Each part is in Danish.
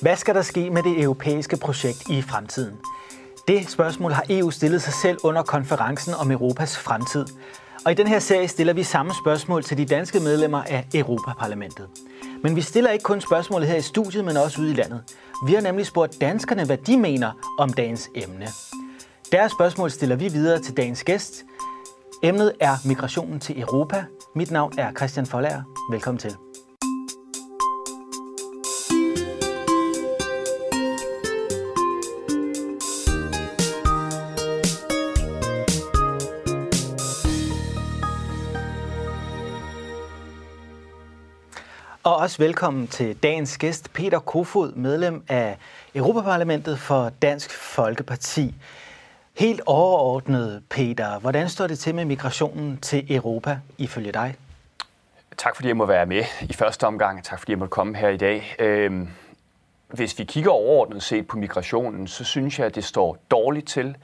Hvad skal der ske med det europæiske projekt i fremtiden? Det spørgsmål har EU stillet sig selv under konferencen om Europas fremtid. Og i den her serie stiller vi samme spørgsmål til de danske medlemmer af Europaparlamentet. Men vi stiller ikke kun spørgsmålet her i studiet, men også ude i landet. Vi har nemlig spurgt danskerne, hvad de mener om dagens emne. Deres spørgsmål stiller vi videre til dagens gæst. Emnet er migrationen til Europa. Mit navn er Christian Folager. Velkommen til. Også velkommen til dagens gæst, Peter Kofod, medlem af Europaparlamentet for Dansk Folkeparti. Helt overordnet, Peter, hvordan står det til med migrationen til Europa ifølge dig? Tak fordi jeg må være med i første omgang. Tak fordi jeg måtte komme her i dag. Øhm, hvis vi kigger overordnet set på migrationen, så synes jeg, at det står dårligt til.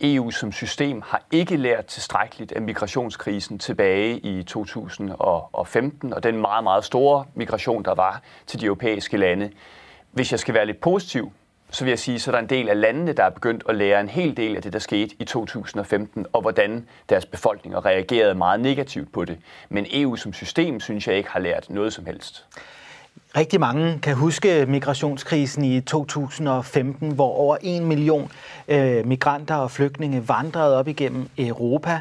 EU som system har ikke lært tilstrækkeligt af migrationskrisen tilbage i 2015, og den meget, meget store migration, der var til de europæiske lande. Hvis jeg skal være lidt positiv, så vil jeg sige, så er der en del af landene, der er begyndt at lære en hel del af det, der skete i 2015, og hvordan deres befolkninger reagerede meget negativt på det. Men EU som system, synes jeg ikke har lært noget som helst. Rigtig mange kan huske migrationskrisen i 2015, hvor over en million øh, migranter og flygtninge vandrede op igennem Europa.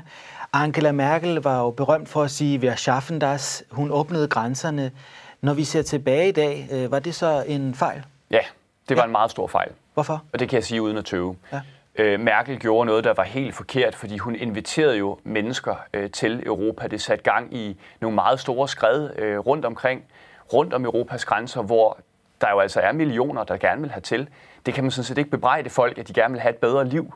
Angela Merkel var jo berømt for at sige, wir schaffen das. Hun åbnede grænserne. Når vi ser tilbage i dag, øh, var det så en fejl? Ja, det var ja. en meget stor fejl. Hvorfor? Og det kan jeg sige uden at tøve. Ja. Øh, Merkel gjorde noget, der var helt forkert, fordi hun inviterede jo mennesker øh, til Europa. Det satte gang i nogle meget store skred øh, rundt omkring rundt om Europas grænser, hvor der jo altså er millioner, der gerne vil have til. Det kan man sådan set ikke bebrejde folk, at de gerne vil have et bedre liv.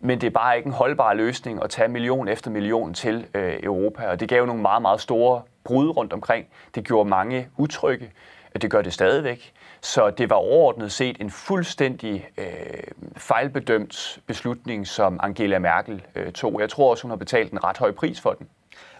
Men det er bare ikke en holdbar løsning at tage million efter million til øh, Europa. Og det gav jo nogle meget, meget store brud rundt omkring. Det gjorde mange utrygge. Det gør det stadigvæk. Så det var overordnet set en fuldstændig øh, fejlbedømt beslutning, som Angela Merkel øh, tog. Jeg tror også, hun har betalt en ret høj pris for den.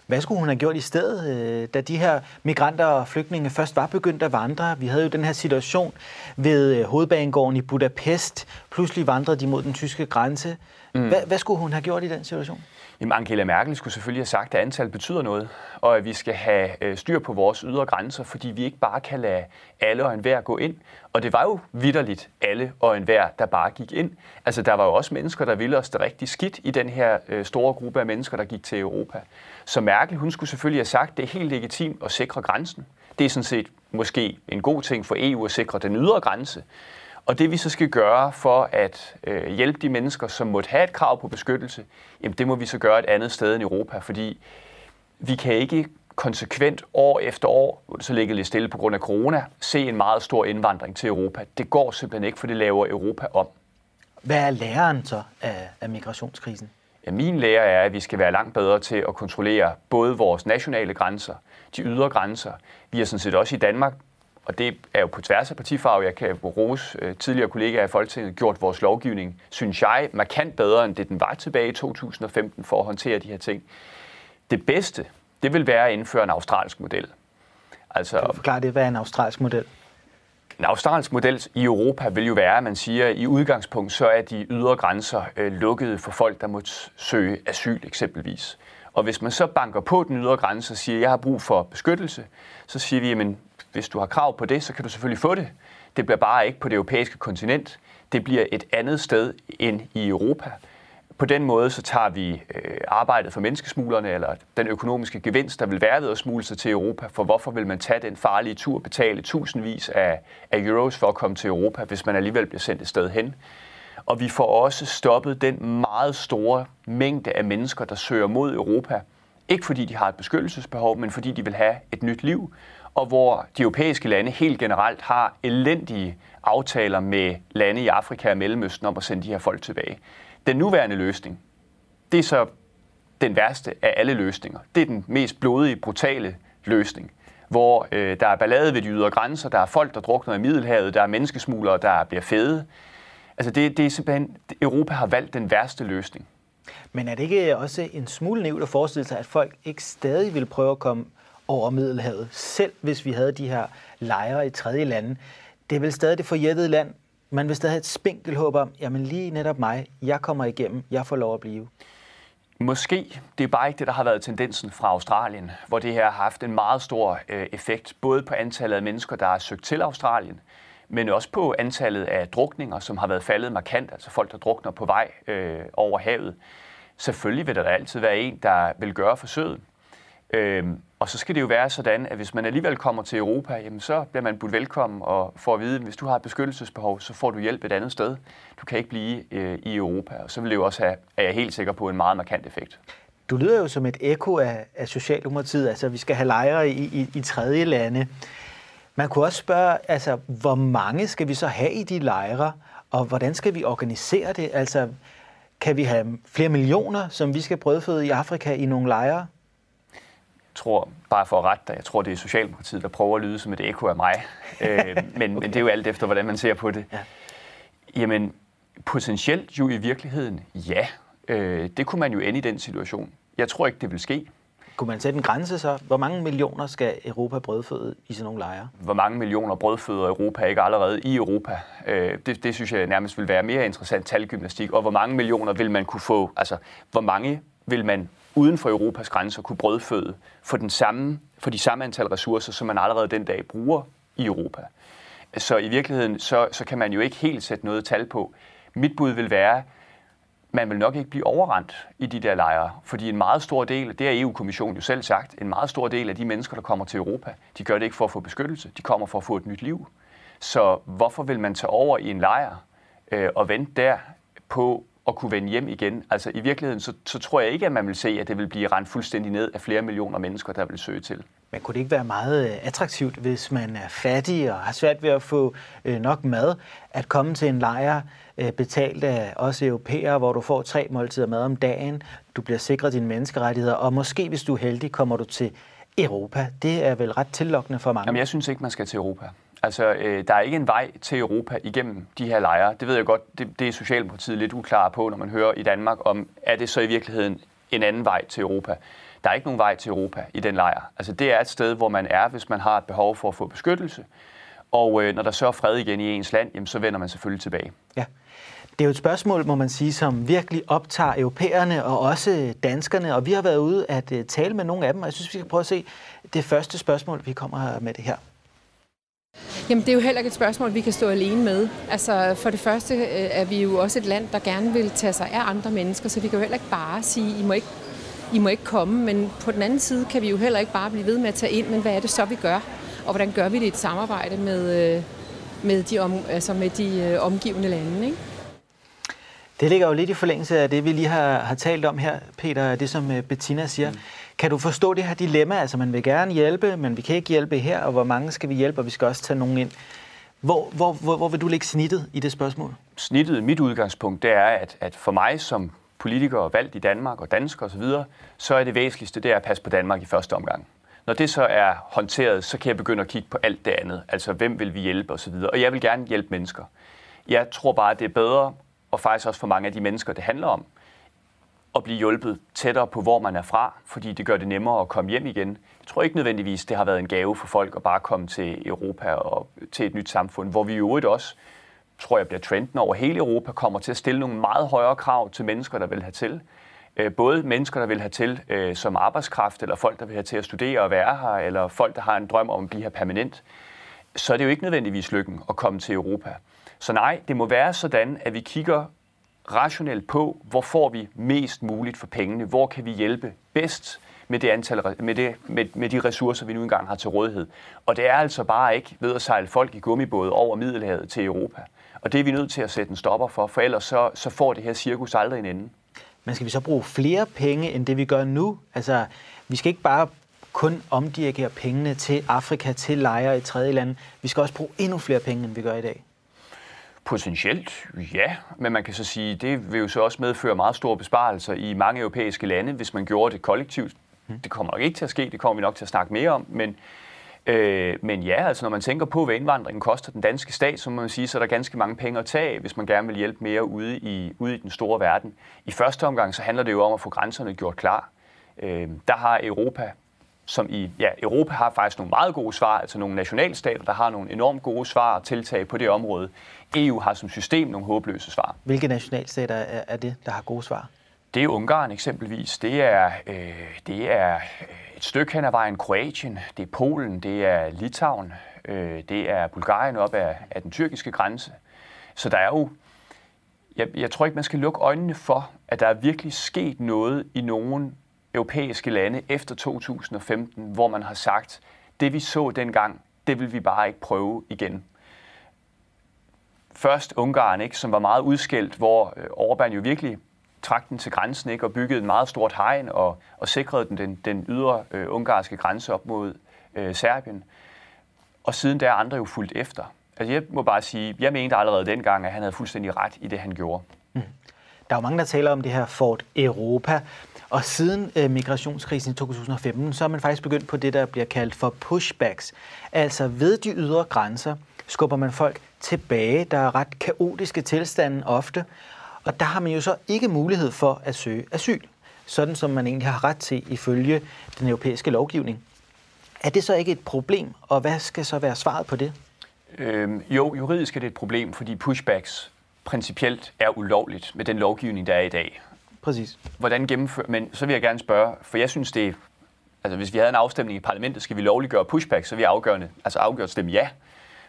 Hvad skulle hun have gjort i stedet, øh, da de her migranter og flygtninge først var begyndt at vandre? Vi havde jo den her situation ved øh, hovedbanegården i Budapest. Pludselig vandrede de mod den tyske grænse. Mm. Hvad, hvad skulle hun have gjort i den situation? Jamen, Angela Merkel skulle selvfølgelig have sagt, at antal betyder noget, og at vi skal have øh, styr på vores ydre grænser, fordi vi ikke bare kan lade alle og enhver gå ind. Og det var jo vidderligt alle og enhver, der bare gik ind. Altså, der var jo også mennesker, der ville os det rigtig skidt i den her øh, store gruppe af mennesker, der gik til Europa. Så Merkel, hun skulle selvfølgelig have sagt, at det er helt legitimt at sikre grænsen. Det er sådan set måske en god ting for EU at sikre den ydre grænse. Og det vi så skal gøre for at øh, hjælpe de mennesker, som måtte have et krav på beskyttelse, jamen det må vi så gøre et andet sted end Europa, fordi vi kan ikke konsekvent år efter år, hvor det så ligger lidt stille på grund af corona, se en meget stor indvandring til Europa. Det går simpelthen ikke, for det laver Europa om. Hvad er læren så af, af migrationskrisen? Ja, min lære er, at vi skal være langt bedre til at kontrollere både vores nationale grænser, de ydre grænser. Vi har sådan set også i Danmark og det er jo på tværs af partifarve, jeg kan rose øh, tidligere kollegaer i Folketinget, gjort vores lovgivning, synes jeg, markant bedre, end det den var tilbage i 2015 for at håndtere de her ting. Det bedste, det vil være at indføre en australsk model. Altså, kan du forklare det, hvad er en australsk model? En australsk model i Europa vil jo være, at man siger, at i udgangspunkt så er de ydre grænser øh, lukkede for folk, der måtte søge asyl eksempelvis. Og hvis man så banker på den ydre grænse og siger, at jeg har brug for beskyttelse, så siger vi, at hvis du har krav på det, så kan du selvfølgelig få det. Det bliver bare ikke på det europæiske kontinent. Det bliver et andet sted end i Europa. På den måde så tager vi øh, arbejdet for menneskesmuglerne, eller den økonomiske gevinst, der vil være ved at smule sig til Europa. For hvorfor vil man tage den farlige tur og betale tusindvis af, af euros for at komme til Europa, hvis man alligevel bliver sendt et sted hen? Og vi får også stoppet den meget store mængde af mennesker, der søger mod Europa. Ikke fordi de har et beskyttelsesbehov, men fordi de vil have et nyt liv og hvor de europæiske lande helt generelt har elendige aftaler med lande i Afrika og Mellemøsten om at sende de her folk tilbage. Den nuværende løsning, det er så den værste af alle løsninger. Det er den mest blodige, brutale løsning, hvor øh, der er ballade ved de ydre grænser, der er folk, der drukner i Middelhavet, der er menneskesmuglere, der bliver fede. Altså det, det er simpelthen, Europa har valgt den værste løsning. Men er det ikke også en smule nævnt at forestille sig, at folk ikke stadig vil prøve at komme over Middelhavet, selv hvis vi havde de her lejre i tredje lande. Det er vel stadig det forjættede land. Man vil stadig have et spinkelt håb om, jamen lige netop mig, jeg kommer igennem, jeg får lov at blive. Måske. Det er bare ikke det, der har været tendensen fra Australien, hvor det her har haft en meget stor øh, effekt, både på antallet af mennesker, der har søgt til Australien, men også på antallet af drukninger, som har været faldet markant, altså folk, der drukner på vej øh, over havet. Selvfølgelig vil der altid være en, der vil gøre forsøget. Øh, og så skal det jo være sådan, at hvis man alligevel kommer til Europa, jamen så bliver man budt velkommen og får at vide, at hvis du har et beskyttelsesbehov, så får du hjælp et andet sted. Du kan ikke blive øh, i Europa, og så vil det jo også have, er jeg helt sikker på, en meget markant effekt. Du lyder jo som et ekko af, af Socialdemokratiet, altså vi skal have lejre i, i, i tredje lande. Man kunne også spørge, altså, hvor mange skal vi så have i de lejre, og hvordan skal vi organisere det? Altså, kan vi have flere millioner, som vi skal brødføde i Afrika i nogle lejre? Tror, bare for at rette dig, jeg tror, det er Socialdemokratiet, der prøver at lyde som et ekko af mig. øh, men, okay. men det er jo alt efter, hvordan man ser på det. Ja. Jamen, potentielt jo i virkeligheden, ja. Øh, det kunne man jo ende i den situation. Jeg tror ikke, det vil ske. Kunne man sætte en grænse så? Hvor mange millioner skal Europa brødføde i sådan nogle lejre? Hvor mange millioner brødføder Europa ikke allerede i Europa? Øh, det, det synes jeg nærmest vil være mere interessant talgymnastik. Og hvor mange millioner vil man kunne få? Altså, hvor mange vil man uden for Europas grænser kunne brødføde for, den samme, for de samme antal ressourcer, som man allerede den dag bruger i Europa. Så i virkeligheden, så, så kan man jo ikke helt sætte noget tal på. Mit bud vil være, man vil nok ikke blive overrendt i de der lejre, fordi en meget stor del, det har EU-kommissionen jo selv sagt, en meget stor del af de mennesker, der kommer til Europa, de gør det ikke for at få beskyttelse, de kommer for at få et nyt liv. Så hvorfor vil man tage over i en lejr øh, og vente der på at kunne vende hjem igen. Altså i virkeligheden, så, så tror jeg ikke, at man vil se, at det vil blive rent fuldstændig ned af flere millioner mennesker, der vil søge til. Men kunne det ikke være meget øh, attraktivt, hvis man er fattig og har svært ved at få øh, nok mad, at komme til en lejr øh, betalt af os europæere, hvor du får tre måltider mad om dagen, du bliver sikret dine menneskerettigheder, og måske, hvis du er heldig, kommer du til Europa. Det er vel ret tillokkende for mange. Jamen, jeg synes ikke, man skal til Europa. Altså, øh, der er ikke en vej til Europa igennem de her lejre. Det ved jeg godt, det, det er Socialdemokratiet lidt uklar på, når man hører i Danmark om, er det så i virkeligheden en anden vej til Europa? Der er ikke nogen vej til Europa i den lejr. Altså, det er et sted, hvor man er, hvis man har et behov for at få beskyttelse. Og øh, når der så er fred igen i ens land, jamen, så vender man selvfølgelig tilbage. Ja. Det er jo et spørgsmål, må man sige, som virkelig optager europæerne og også danskerne, og vi har været ude at øh, tale med nogle af dem, og jeg synes, vi skal prøve at se det første spørgsmål, vi kommer med det her. Jamen, det er jo heller ikke et spørgsmål, vi kan stå alene med. Altså, for det første øh, er vi jo også et land, der gerne vil tage sig af andre mennesker, så vi kan jo heller ikke bare sige, I må ikke, I må ikke komme, men på den anden side kan vi jo heller ikke bare blive ved med at tage ind, men hvad er det så, vi gør? Og hvordan gør vi det i et samarbejde med, øh, med de, om, altså med de øh, omgivende lande, ikke? Det ligger jo lidt i forlængelse af det, vi lige har, har talt om her, Peter, det som Bettina siger. Mm. Kan du forstå det her dilemma? Altså, man vil gerne hjælpe, men vi kan ikke hjælpe her, og hvor mange skal vi hjælpe, og vi skal også tage nogen ind. Hvor, hvor, hvor, hvor vil du lægge snittet i det spørgsmål? Snittet, mit udgangspunkt, det er, at, at for mig som politiker og valgt i Danmark og dansker osv., så, så er det væsentligste, det er at passe på Danmark i første omgang. Når det så er håndteret, så kan jeg begynde at kigge på alt det andet. Altså, hvem vil vi hjælpe osv. Og jeg vil gerne hjælpe mennesker. Jeg tror bare, det er bedre, og faktisk også for mange af de mennesker, det handler om, at blive hjulpet tættere på, hvor man er fra, fordi det gør det nemmere at komme hjem igen. Jeg tror ikke nødvendigvis, det har været en gave for folk at bare komme til Europa og til et nyt samfund, hvor vi i øvrigt også, tror jeg bliver trenden over hele Europa, kommer til at stille nogle meget højere krav til mennesker, der vil have til. Øh, både mennesker, der vil have til øh, som arbejdskraft, eller folk, der vil have til at studere og være her, eller folk, der har en drøm om at blive her permanent. Så er det jo ikke nødvendigvis lykken at komme til Europa. Så nej, det må være sådan, at vi kigger rationelt på, hvor får vi mest muligt for pengene, hvor kan vi hjælpe bedst med, det antal, med, det, med, med de ressourcer, vi nu engang har til rådighed. Og det er altså bare ikke ved at sejle folk i gummibåde over Middelhavet til Europa. Og det er vi nødt til at sætte en stopper for, for ellers så, så får det her cirkus aldrig en ende. Men skal vi så bruge flere penge, end det vi gør nu? Altså, vi skal ikke bare kun omdirigere pengene til Afrika, til lejre i tredje lande. Vi skal også bruge endnu flere penge, end vi gør i dag. Potentielt, ja, men man kan så sige, det vil jo så også medføre meget store besparelser i mange europæiske lande, hvis man gjorde det kollektivt. Mm. Det kommer nok ikke til at ske, det kommer vi nok til at snakke mere om, men, øh, men ja, altså når man tænker på, hvad indvandringen koster den danske stat, så må man sige, så er der ganske mange penge at tage, hvis man gerne vil hjælpe mere ude i, ude i den store verden. I første omgang, så handler det jo om at få grænserne gjort klar. Øh, der har Europa som i ja, Europa har faktisk nogle meget gode svar, altså nogle nationalstater, der har nogle enormt gode svar og tiltag på det område. EU har som system nogle håbløse svar. Hvilke nationalstater er, det, der har gode svar? Det er Ungarn eksempelvis. Det er, øh, det er et stykke hen ad vejen Kroatien. Det er Polen. Det er Litauen. Øh, det er Bulgarien op ad, af den tyrkiske grænse. Så der er jo... Jeg, jeg tror ikke, man skal lukke øjnene for, at der er virkelig sket noget i nogle europæiske lande efter 2015, hvor man har sagt, det vi så dengang, det vil vi bare ikke prøve igen. Først Ungarn, ikke, som var meget udskældt, hvor øh, Orbán jo virkelig trak den til grænsen ikke, og byggede en meget stort hegn og, og sikrede den, den, den ydre øh, ungarske grænse op mod øh, Serbien. Og siden der er andre jo fulgt efter. Altså jeg må bare sige, jeg mente allerede dengang, at han havde fuldstændig ret i det, han gjorde. Mm. Der er jo mange, der taler om det her Fort Europa, og siden øh, migrationskrisen i 2015, så er man faktisk begyndt på det, der bliver kaldt for pushbacks. Altså ved de ydre grænser skubber man folk tilbage. Der er ret kaotiske tilstanden ofte, og der har man jo så ikke mulighed for at søge asyl, sådan som man egentlig har ret til ifølge den europæiske lovgivning. Er det så ikke et problem, og hvad skal så være svaret på det? Øhm, jo, juridisk er det et problem, fordi pushbacks principielt er ulovligt med den lovgivning, der er i dag. Præcis. Hvordan gennemfører... Men så vil jeg gerne spørge, for jeg synes, det. Altså, hvis vi havde en afstemning i parlamentet, skal vi lovliggøre pushback, så vi afgørende, altså afgjort stemme ja.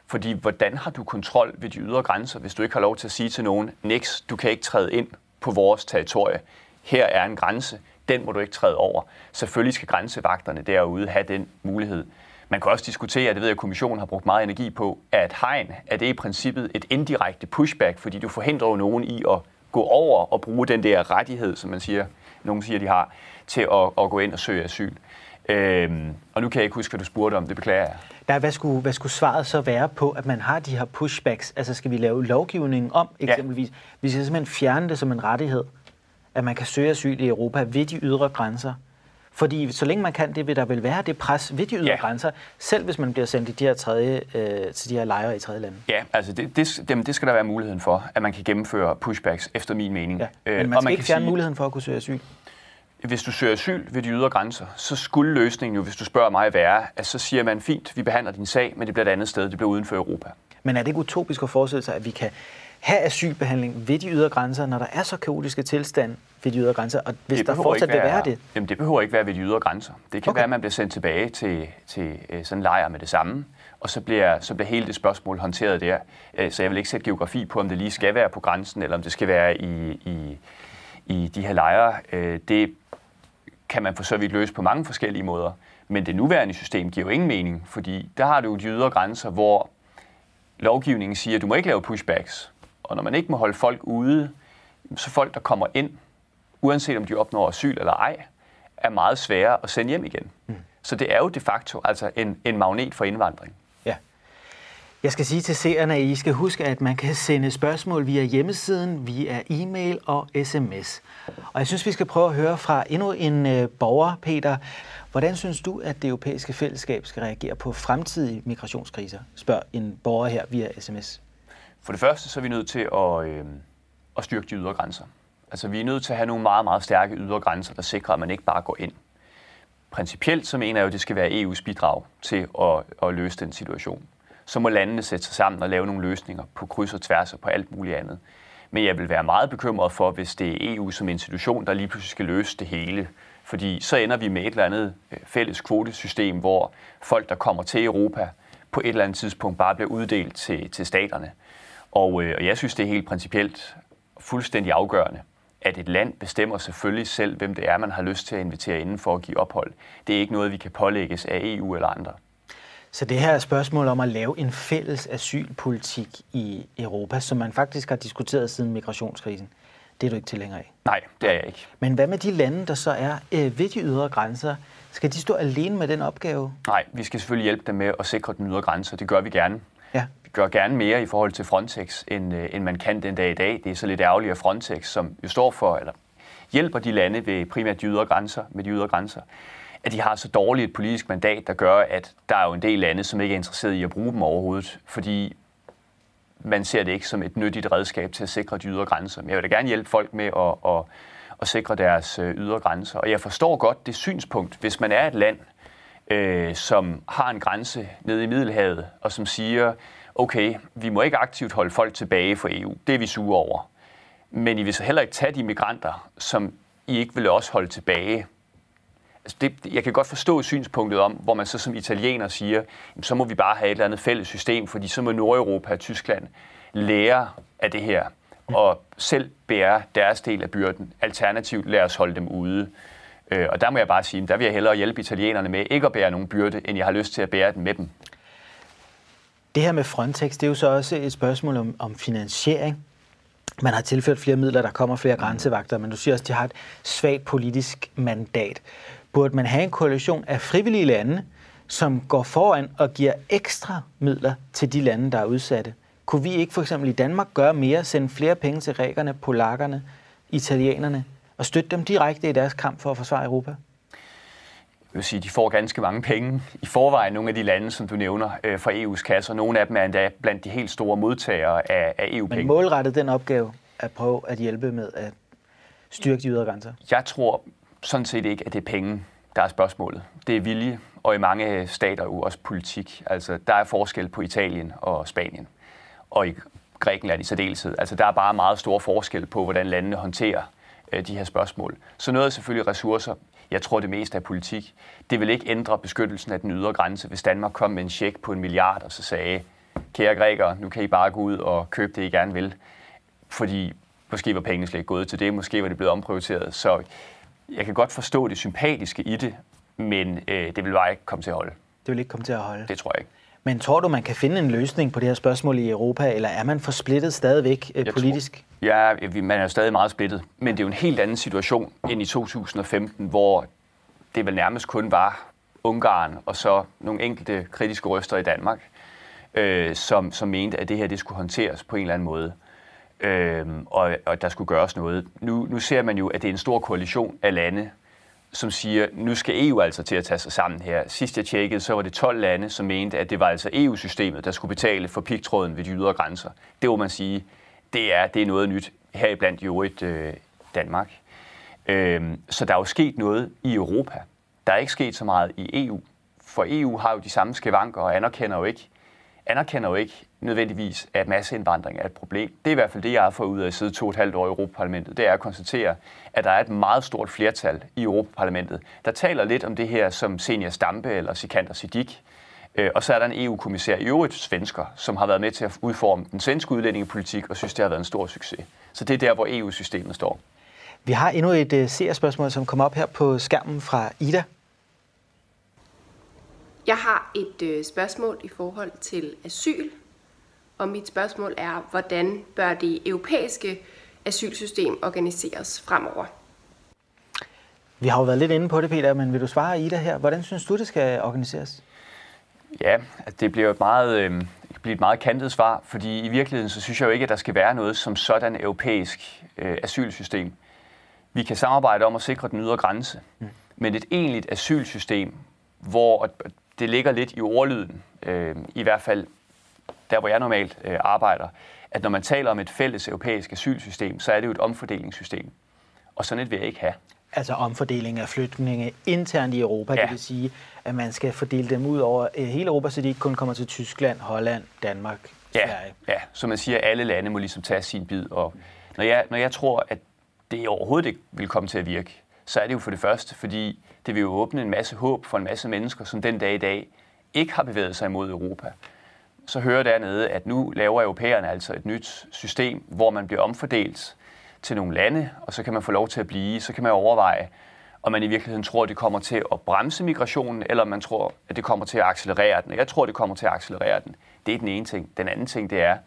Fordi hvordan har du kontrol ved de ydre grænser, hvis du ikke har lov til at sige til nogen, Nix, du kan ikke træde ind på vores territorie. Her er en grænse, den må du ikke træde over. Selvfølgelig skal grænsevagterne derude have den mulighed. Man kan også diskutere, det ved jeg, at kommissionen har brugt meget energi på, at hegn er det i princippet et indirekte pushback, fordi du forhindrer jo nogen i at gå over og bruge den der rettighed, som man siger, nogen siger, de har, til at, at gå ind og søge asyl. Øhm, og nu kan jeg ikke huske, hvad du spurgte om. Det beklager jeg. Der, hvad, skulle, hvad skulle svaret så være på, at man har de her pushbacks? Altså skal vi lave lovgivningen om eksempelvis? Ja. Vi skal simpelthen fjerne det som en rettighed, at man kan søge asyl i Europa ved de ydre grænser. Fordi så længe man kan det, vil der vel være det pres ved de ydre ja. grænser, selv hvis man bliver sendt i de her tredje, øh, til de her lejre i tredje lande. Ja, altså det, det, det, det skal der være muligheden for, at man kan gennemføre pushbacks, efter min mening. Ja. Men man skal man ikke fjerne sige, muligheden for at kunne søge asyl? Hvis du søger asyl ved de ydre grænser, så skulle løsningen jo, hvis du spørger mig, være, at så siger man, fint, vi behandler din sag, men det bliver et andet sted, det bliver uden for Europa. Men er det ikke utopisk at forestille sig, at vi kan have asylbehandling ved de ydre grænser, når der er så kaotiske tilstand ved de ydre grænser, og hvis der fortsat vil være det? Jamen, det behøver ikke være ved de ydre grænser. Det kan okay. være, at man bliver sendt tilbage til, til øh, sådan en lejr med det samme, og så bliver, så bliver hele det spørgsmål håndteret der. Øh, så jeg vil ikke sætte geografi på, om det lige skal være på grænsen, eller om det skal være i, i, i de her lejre. Øh, det kan man for så vidt løse på mange forskellige måder. Men det nuværende system giver jo ingen mening, fordi der har du de ydre grænser, hvor lovgivningen siger, at du må ikke lave pushbacks. Og når man ikke må holde folk ude, så folk, der kommer ind, uanset om de opnår asyl eller ej, er meget svære at sende hjem igen. Mm. Så det er jo de facto altså en, en magnet for indvandring. Ja. Jeg skal sige til seerne, at I skal huske, at man kan sende spørgsmål via hjemmesiden, via e-mail og sms. Og jeg synes, vi skal prøve at høre fra endnu en øh, borger, Peter. Hvordan synes du, at det europæiske fællesskab skal reagere på fremtidige migrationskriser? Spørg en borger her via sms. For det første så er vi nødt til at, øh, at styrke de ydre grænser. Altså vi er nødt til at have nogle meget, meget stærke ydre grænser, der sikrer, at man ikke bare går ind. Principielt så mener jeg jo, at det skal være EU's bidrag til at, at løse den situation. Så må landene sætte sig sammen og lave nogle løsninger på kryds og tværs og på alt muligt andet. Men jeg vil være meget bekymret for, hvis det er EU som institution, der lige pludselig skal løse det hele. Fordi så ender vi med et eller andet øh, fælles kvotesystem, hvor folk, der kommer til Europa, på et eller andet tidspunkt bare bliver uddelt til, til staterne. Og, øh, og jeg synes, det er helt principielt fuldstændig afgørende, at et land bestemmer selvfølgelig selv, hvem det er, man har lyst til at invitere inden for at give ophold. Det er ikke noget, vi kan pålægges af EU eller andre. Så det her er spørgsmål om at lave en fælles asylpolitik i Europa, som man faktisk har diskuteret siden migrationskrisen. Det er du ikke tilhænger af? Nej, det er jeg ikke. Men hvad med de lande, der så er øh, ved de ydre grænser? Skal de stå alene med den opgave? Nej, vi skal selvfølgelig hjælpe dem med at sikre den ydre grænser. Det gør vi gerne. Ja. Gør gerne mere i forhold til Frontex, end, øh, end man kan den dag i dag. Det er så lidt ærgerligt, at Frontex, som jo står for, eller hjælper de lande ved primært de ydre grænser, med de ydre grænser, at de har så dårligt et politisk mandat, der gør, at der er jo en del lande, som ikke er interesseret i at bruge dem overhovedet, fordi man ser det ikke som et nyttigt redskab til at sikre de ydre grænser. Men jeg vil da gerne hjælpe folk med at, at, at sikre deres øh, ydre grænser. Og jeg forstår godt det synspunkt, hvis man er et land, øh, som har en grænse nede i Middelhavet, og som siger, okay, vi må ikke aktivt holde folk tilbage fra EU. Det er vi sure over. Men I vil så heller ikke tage de migranter, som I ikke vil også holde tilbage. Altså det, jeg kan godt forstå synspunktet om, hvor man så som italiener siger, jamen, så må vi bare have et eller andet fælles system, fordi så må Nordeuropa og Tyskland lære af det her, og selv bære deres del af byrden. Alternativt lad os holde dem ude. Øh, og der må jeg bare sige, der vil jeg hellere hjælpe italienerne med ikke at bære nogen byrde, end jeg har lyst til at bære den med dem. Det her med Frontex, det er jo så også et spørgsmål om, om finansiering. Man har tilført flere midler, der kommer flere grænsevagter, men du siger også, at de har et svagt politisk mandat. Burde man have en koalition af frivillige lande, som går foran og giver ekstra midler til de lande, der er udsatte? Kunne vi ikke for eksempel i Danmark gøre mere, sende flere penge til grækerne, polakkerne, italienerne, og støtte dem direkte i deres kamp for at forsvare Europa? Jeg vil sige, de får ganske mange penge i forvejen, nogle af de lande, som du nævner, øh, fra EU's kasser. Nogle af dem er endda blandt de helt store modtagere af, af EU-penge. Men målrettet den opgave at prøve at hjælpe med at styrke de ydre grænser? Jeg tror sådan set ikke, at det er penge, der er spørgsmålet. Det er vilje, og i mange stater jo også politik. Altså, der er forskel på Italien og Spanien, og i Grækenland i særdeleshed. Altså, der er bare meget stor forskel på, hvordan landene håndterer øh, de her spørgsmål. Så noget er selvfølgelig ressourcer. Jeg tror, det meste er politik. Det vil ikke ændre beskyttelsen af den ydre grænse, hvis Danmark kom med en check på en milliard og så sagde, kære grækere, nu kan I bare gå ud og købe det, I gerne vil. Fordi måske var pengene slet ikke gået til det, måske var det blevet omprioriteret. Så jeg kan godt forstå det sympatiske i det, men øh, det vil bare ikke komme til at holde. Det vil ikke komme til at holde? Det tror jeg ikke. Men tror du, man kan finde en løsning på det her spørgsmål i Europa, eller er man for splittet stadigvæk øh, politisk? Tror, ja, man er stadig meget splittet, men det er jo en helt anden situation end i 2015, hvor det vel nærmest kun var Ungarn og så nogle enkelte kritiske røster i Danmark, øh, som, som mente, at det her det skulle håndteres på en eller anden måde, øh, og, og der skulle gøres noget. Nu, nu ser man jo, at det er en stor koalition af lande, som siger, nu skal EU altså til at tage sig sammen her. Sidst jeg tjekkede, så var det 12 lande, som mente, at det var altså EU-systemet, der skulle betale for pigtråden ved de ydre grænser. Det må man sige, det er, det er noget nyt, heriblandt jo øvrigt øh, Danmark. Øhm, så der er jo sket noget i Europa. Der er ikke sket så meget i EU, for EU har jo de samme skavanker og anerkender jo ikke, anerkender jo ikke nødvendigvis, at masseindvandring er et problem. Det er i hvert fald det, jeg har fået ud af at sidde to og et halvt år i Europaparlamentet. Det er at konstatere, at der er et meget stort flertal i Europaparlamentet, der taler lidt om det her som Senior Stampe eller Sikander Sidik. Øh, og så er der en EU-kommissær i øvrigt svensker, som har været med til at udforme den svenske udlændingepolitik og synes, det har været en stor succes. Så det er der, hvor EU-systemet står. Vi har endnu et uh, seerspørgsmål, som kommer op her på skærmen fra Ida. Jeg har et øh, spørgsmål i forhold til asyl, og mit spørgsmål er, hvordan bør det europæiske asylsystem organiseres fremover? Vi har jo været lidt inde på det, Peter, men vil du svare Ida her? Hvordan synes du, det skal organiseres? Ja, altså, det bliver et meget, øh, det bliver et meget kantet svar, fordi i virkeligheden så synes jeg jo ikke, at der skal være noget som sådan europæisk øh, asylsystem. Vi kan samarbejde om at sikre den ydre grænse, mm. men et egentligt asylsystem, hvor det ligger lidt i ordlyden, øh, i hvert fald der, hvor jeg normalt øh, arbejder, at når man taler om et fælles europæisk asylsystem, så er det jo et omfordelingssystem. Og sådan et vil jeg ikke have. Altså omfordeling af flygtninge internt i Europa, ja. det vil sige, at man skal fordele dem ud over øh, hele Europa, så de ikke kun kommer til Tyskland, Holland, Danmark, ja, Sverige. Ja, så man siger, at alle lande må ligesom tage sin bid. Og når jeg, når jeg tror, at det overhovedet ikke vil komme til at virke, så er det jo for det første, fordi det vil jo åbne en masse håb for en masse mennesker, som den dag i dag ikke har bevæget sig imod Europa. Så hører dernede, at nu laver europæerne altså et nyt system, hvor man bliver omfordelt til nogle lande, og så kan man få lov til at blive. Så kan man overveje, om man i virkeligheden tror, at det kommer til at bremse migrationen, eller om man tror, at det kommer til at accelerere den. Jeg tror, det kommer til at accelerere den. Det er den ene ting. Den anden ting, det er,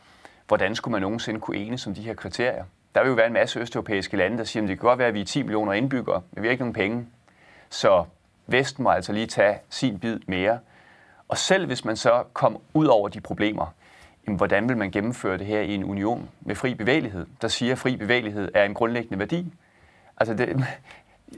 hvordan skulle man nogensinde kunne enes om de her kriterier? Der vil jo være en masse østeuropæiske lande, der siger, at det kan godt være, at vi er 10 millioner indbyggere, men vi har ikke nogen penge. Så Vesten må altså lige tage sin bid mere. Og selv hvis man så kom ud over de problemer, jamen, hvordan vil man gennemføre det her i en union med fri bevægelighed, der siger, at fri bevægelighed er en grundlæggende værdi? Altså det,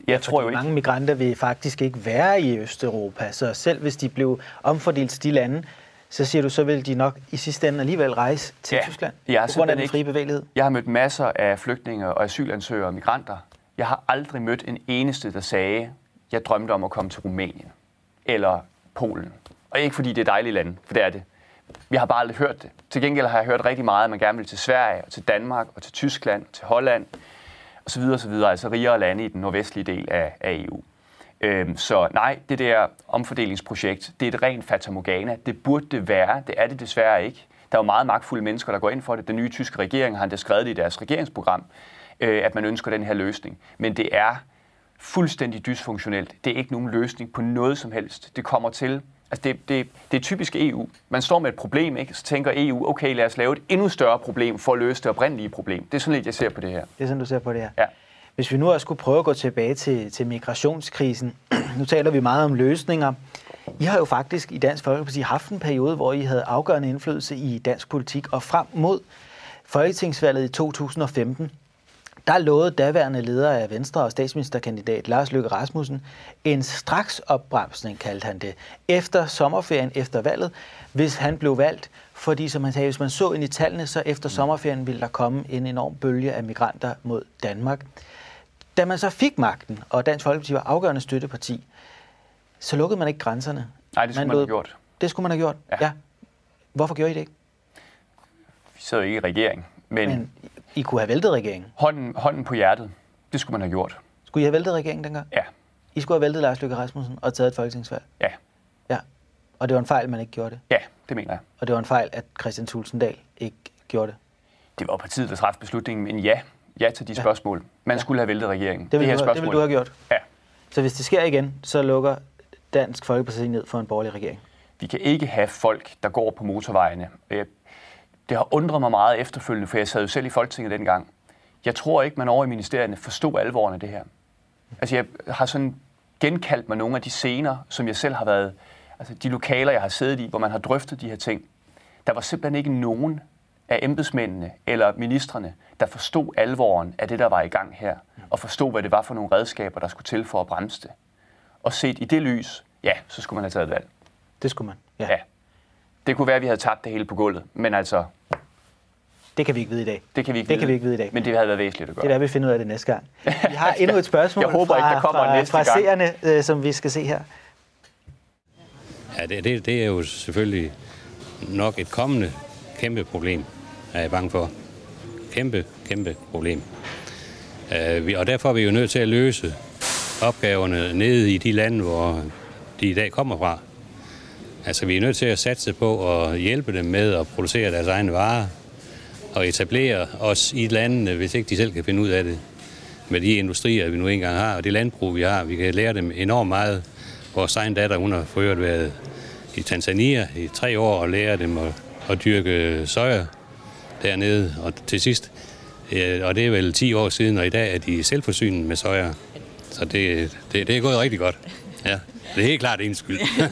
jeg tror jo ikke... mange migranter vil faktisk ikke være i Østeuropa, så selv hvis de blev omfordelt til de lande, så siger du, så vil de nok i sidste ende alligevel rejse til ja, Tyskland jeg på grund af den frie bevægelighed? Jeg har mødt masser af flygtninge og asylansøgere og migranter. Jeg har aldrig mødt en eneste, der sagde, jeg drømte om at komme til Rumænien eller Polen. Og ikke fordi det er dejlige lande, for det er det. Vi har bare aldrig hørt det. Til gengæld har jeg hørt rigtig meget, at man gerne vil til Sverige, og til Danmark, og til Tyskland, og til Holland, og så videre, og så videre. Altså rigere lande i den nordvestlige del af, af EU. Øhm, så nej, det der omfordelingsprojekt, det er et rent fatamorgana. Det burde det være. Det er det desværre ikke. Der er jo meget magtfulde mennesker, der går ind for det. Den nye tyske regering har endda skrevet det i deres regeringsprogram, øh, at man ønsker den her løsning. Men det er fuldstændig dysfunktionelt. Det er ikke nogen løsning på noget som helst. Det kommer til Altså det, det, det er typisk EU. Man står med et problem, ikke? så tænker EU, okay, lad os lave et endnu større problem for at løse det oprindelige problem. Det er sådan lidt, jeg ser på det her. Det er sådan, du ser på det her? Ja. Hvis vi nu også skulle prøve at gå tilbage til, til migrationskrisen. nu taler vi meget om løsninger. I har jo faktisk i Dansk Folkeparti haft en periode, hvor I havde afgørende indflydelse i dansk politik, og frem mod Folketingsvalget i 2015, der lovede daværende leder af Venstre og statsministerkandidat Lars Løkke Rasmussen en straks opbremsning, kaldte han det, efter sommerferien, efter valget, hvis han blev valgt. Fordi, som han sagde, hvis man så ind i tallene, så efter sommerferien ville der komme en enorm bølge af migranter mod Danmark. Da man så fik magten, og Dansk Folkeparti var afgørende støtteparti, så lukkede man ikke grænserne. Nej, det skulle man, man have gjort. Det skulle man have gjort, ja. ja. Hvorfor gjorde I det ikke? Vi sad ikke i regering. Men, men I kunne have væltet regeringen? Hånden, hånden på hjertet. Det skulle man have gjort. Skulle I have væltet regeringen dengang? Ja. I skulle have væltet Lars Løkke Rasmussen og taget et folketingsvalg? Ja. Ja. Og det var en fejl, man ikke gjorde det? Ja, det mener jeg. Og det var en fejl, at Christian Tulsendal ikke gjorde det? Det var partiet, der træffede beslutningen, men ja, ja til de ja. spørgsmål. Man ja. skulle have væltet regeringen. Det vil, det, her du, det vil du have gjort? Ja. Så hvis det sker igen, så lukker Dansk Folkeparti ned for en borgerlig regering? Vi kan ikke have folk, der går på motorvejene. Det har undret mig meget efterfølgende, for jeg sad jo selv i Folketinget dengang. Jeg tror ikke, man over i ministerierne forstod alvoren af det her. Altså, jeg har sådan genkaldt mig nogle af de scener, som jeg selv har været, altså de lokaler, jeg har siddet i, hvor man har drøftet de her ting. Der var simpelthen ikke nogen af embedsmændene eller ministerne, der forstod alvoren af det, der var i gang her, og forstod, hvad det var for nogle redskaber, der skulle til for at bremse det. Og set i det lys, ja, så skulle man have taget et valg. Det skulle man, ja. ja. Det kunne være, at vi havde tabt det hele på gulvet, men altså... Det kan vi ikke vide i dag. Det kan vi ikke, det vide. Kan vi ikke vide i dag. Men det havde været væsentligt at gøre. Det er der, vi finder ud af det næste gang. Vi har endnu et spørgsmål Jeg håber fra, ikke, der kommer fra, næste fra gang. seerne, øh, som vi skal se her. Ja, det, det, det er jo selvfølgelig nok et kommende kæmpe problem, er jeg bange for. Kæmpe, kæmpe problem. Øh, vi, og derfor er vi jo nødt til at løse opgaverne nede i de lande, hvor de i dag kommer fra. Altså, vi er nødt til at satse på at hjælpe dem med at producere deres egne varer og etablere os i landene, hvis ikke de selv kan finde ud af det. Med de industrier, vi nu engang har, og det landbrug, vi har. Vi kan lære dem enormt meget. Vores egen datter, hun har for været i Tanzania i tre år og lære dem at, at dyrke soja dernede. Og til sidst, og det er vel 10 år siden, og i dag er de selvforsynende med soja. Så det, det, det er gået rigtig godt. Ja. Det er helt klart en skyld. ja.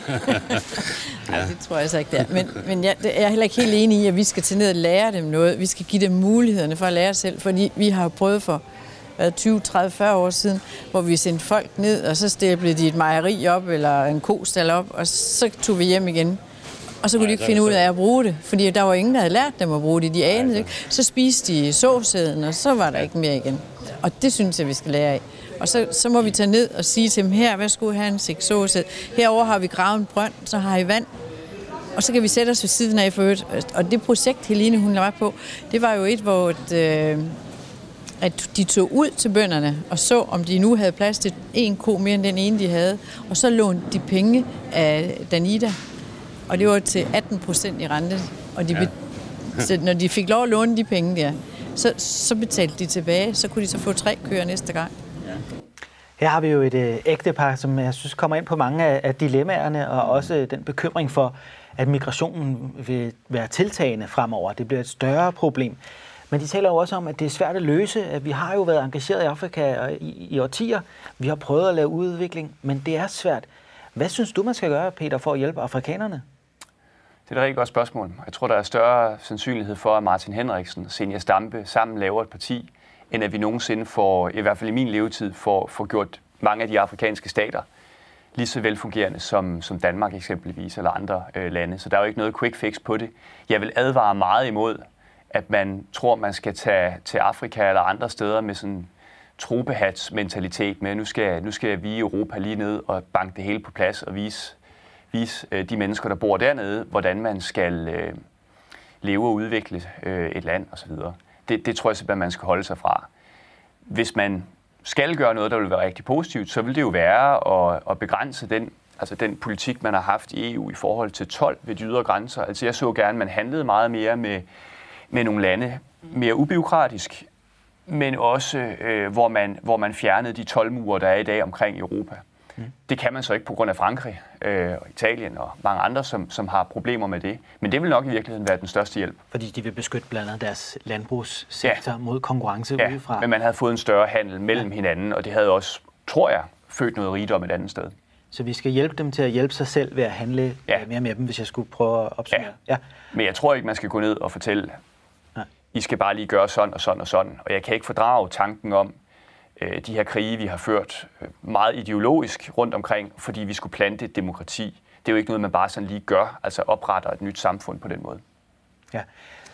Nej, det tror jeg så ikke, det er. Men, men jeg, jeg er heller ikke helt enig i, at vi skal til ned og lære dem noget. Vi skal give dem mulighederne for at lære selv, fordi vi har prøvet for 20, 30, 40 år siden, hvor vi sendte folk ned, og så stæblede de et mejeri op, eller en kostal op, og så tog vi hjem igen. Og så kunne Nej, de ikke finde ud af at bruge det, fordi der var ingen, der havde lært dem at bruge det. De anede ikke. Så spiste de såsæden, og så var der ikke mere igen. Og det synes jeg, vi skal lære af. Og så, så må vi tage ned og sige til dem, her, hvad skulle have en sæksåsæd? Herover har vi gravet en brønd, så har I vand. Og så kan vi sætte os ved siden af for øvrigt. Og det projekt, Helene hun var på, det var jo et, hvor et, øh, at de tog ud til bønderne og så, om de nu havde plads til en ko mere end den ene, de havde. Og så lånte de penge af Danida. Og det var til 18 procent i rente. Og de ja. så når de fik lov at låne de penge der, så, så betalte de tilbage. Så kunne de så få tre køer næste gang. Her har vi jo et øh, ægtepar, som jeg synes kommer ind på mange af, af dilemmaerne, og også den bekymring for, at migrationen vil være tiltagende fremover. Det bliver et større problem. Men de taler jo også om, at det er svært at løse. At vi har jo været engageret i Afrika i, i årtier. Vi har prøvet at lave udvikling, men det er svært. Hvad synes du, man skal gøre, Peter, for at hjælpe afrikanerne? Det er et rigtig godt spørgsmål. Jeg tror, der er større sandsynlighed for, at Martin Henriksen og Senja Stampe sammen laver et parti, end at vi nogensinde får, i hvert fald i min levetid, får, får gjort mange af de afrikanske stater lige så velfungerende som, som Danmark eksempelvis, eller andre øh, lande. Så der er jo ikke noget quick fix på det. Jeg vil advare meget imod, at man tror, man skal tage til Afrika eller andre steder med sådan trobehats mentalitet med, nu skal, nu skal vi i Europa lige ned og banke det hele på plads og vise vise øh, de mennesker, der bor dernede, hvordan man skal øh, leve og udvikle øh, et land osv. Det, det tror jeg simpelthen, man skal holde sig fra. Hvis man skal gøre noget, der vil være rigtig positivt, så vil det jo være at, at begrænse den, altså den politik, man har haft i EU i forhold til 12 ved de ydre grænser. Altså jeg så gerne, at man handlede meget mere med, med nogle lande, mere ubiokratisk, men også øh, hvor, man, hvor man fjernede de 12 murer, der er i dag omkring Europa. Mm. Det kan man så ikke på grund af Frankrig øh, og Italien og mange andre, som, som har problemer med det. Men det vil nok i virkeligheden være den største hjælp. Fordi de vil beskytte blandt andet deres landbrugssektor ja. mod konkurrence ja, udefra. men man havde fået en større handel mellem ja. hinanden, og det havde også, tror jeg, født noget rigdom et andet sted. Så vi skal hjælpe dem til at hjælpe sig selv ved at handle ja. mere med dem, hvis jeg skulle prøve at opsummere. Ja. ja. Men jeg tror ikke, man skal gå ned og fortælle, Nej. I skal bare lige gøre sådan og sådan og sådan. Og jeg kan ikke fordrage tanken om, øh, de her krige, vi har ført øh, meget ideologisk rundt omkring, fordi vi skulle plante et demokrati. Det er jo ikke noget, man bare sådan lige gør, altså opretter et nyt samfund på den måde. Ja,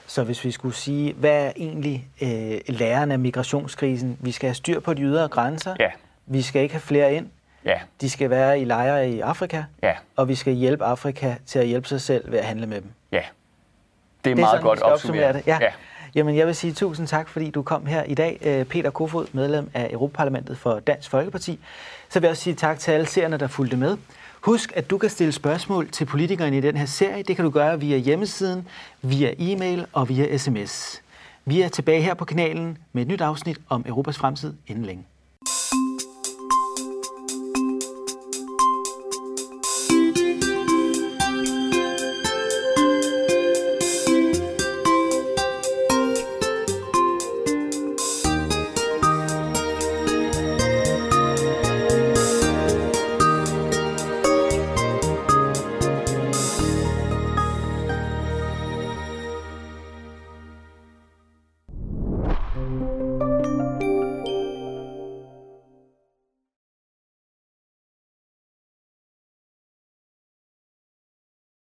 så hvis vi skulle sige, hvad er egentlig øh, læren af migrationskrisen? Vi skal have styr på de ydre grænser. Ja. Vi skal ikke have flere ind. Ja. De skal være i lejre i Afrika. Ja. Og vi skal hjælpe Afrika til at hjælpe sig selv ved at handle med dem. Ja. Det er, det er meget sådan, godt opsummeret. Ja. ja. Jamen, jeg vil sige tusind tak, fordi du kom her i dag. Øh, Peter Kofod, medlem af Europaparlamentet for Dansk Folkeparti. Så vil jeg også sige tak til alle seerne, der fulgte med. Husk, at du kan stille spørgsmål til politikerne i den her serie. Det kan du gøre via hjemmesiden, via e-mail og via sms. Vi er tilbage her på kanalen med et nyt afsnit om Europas fremtid inden længe.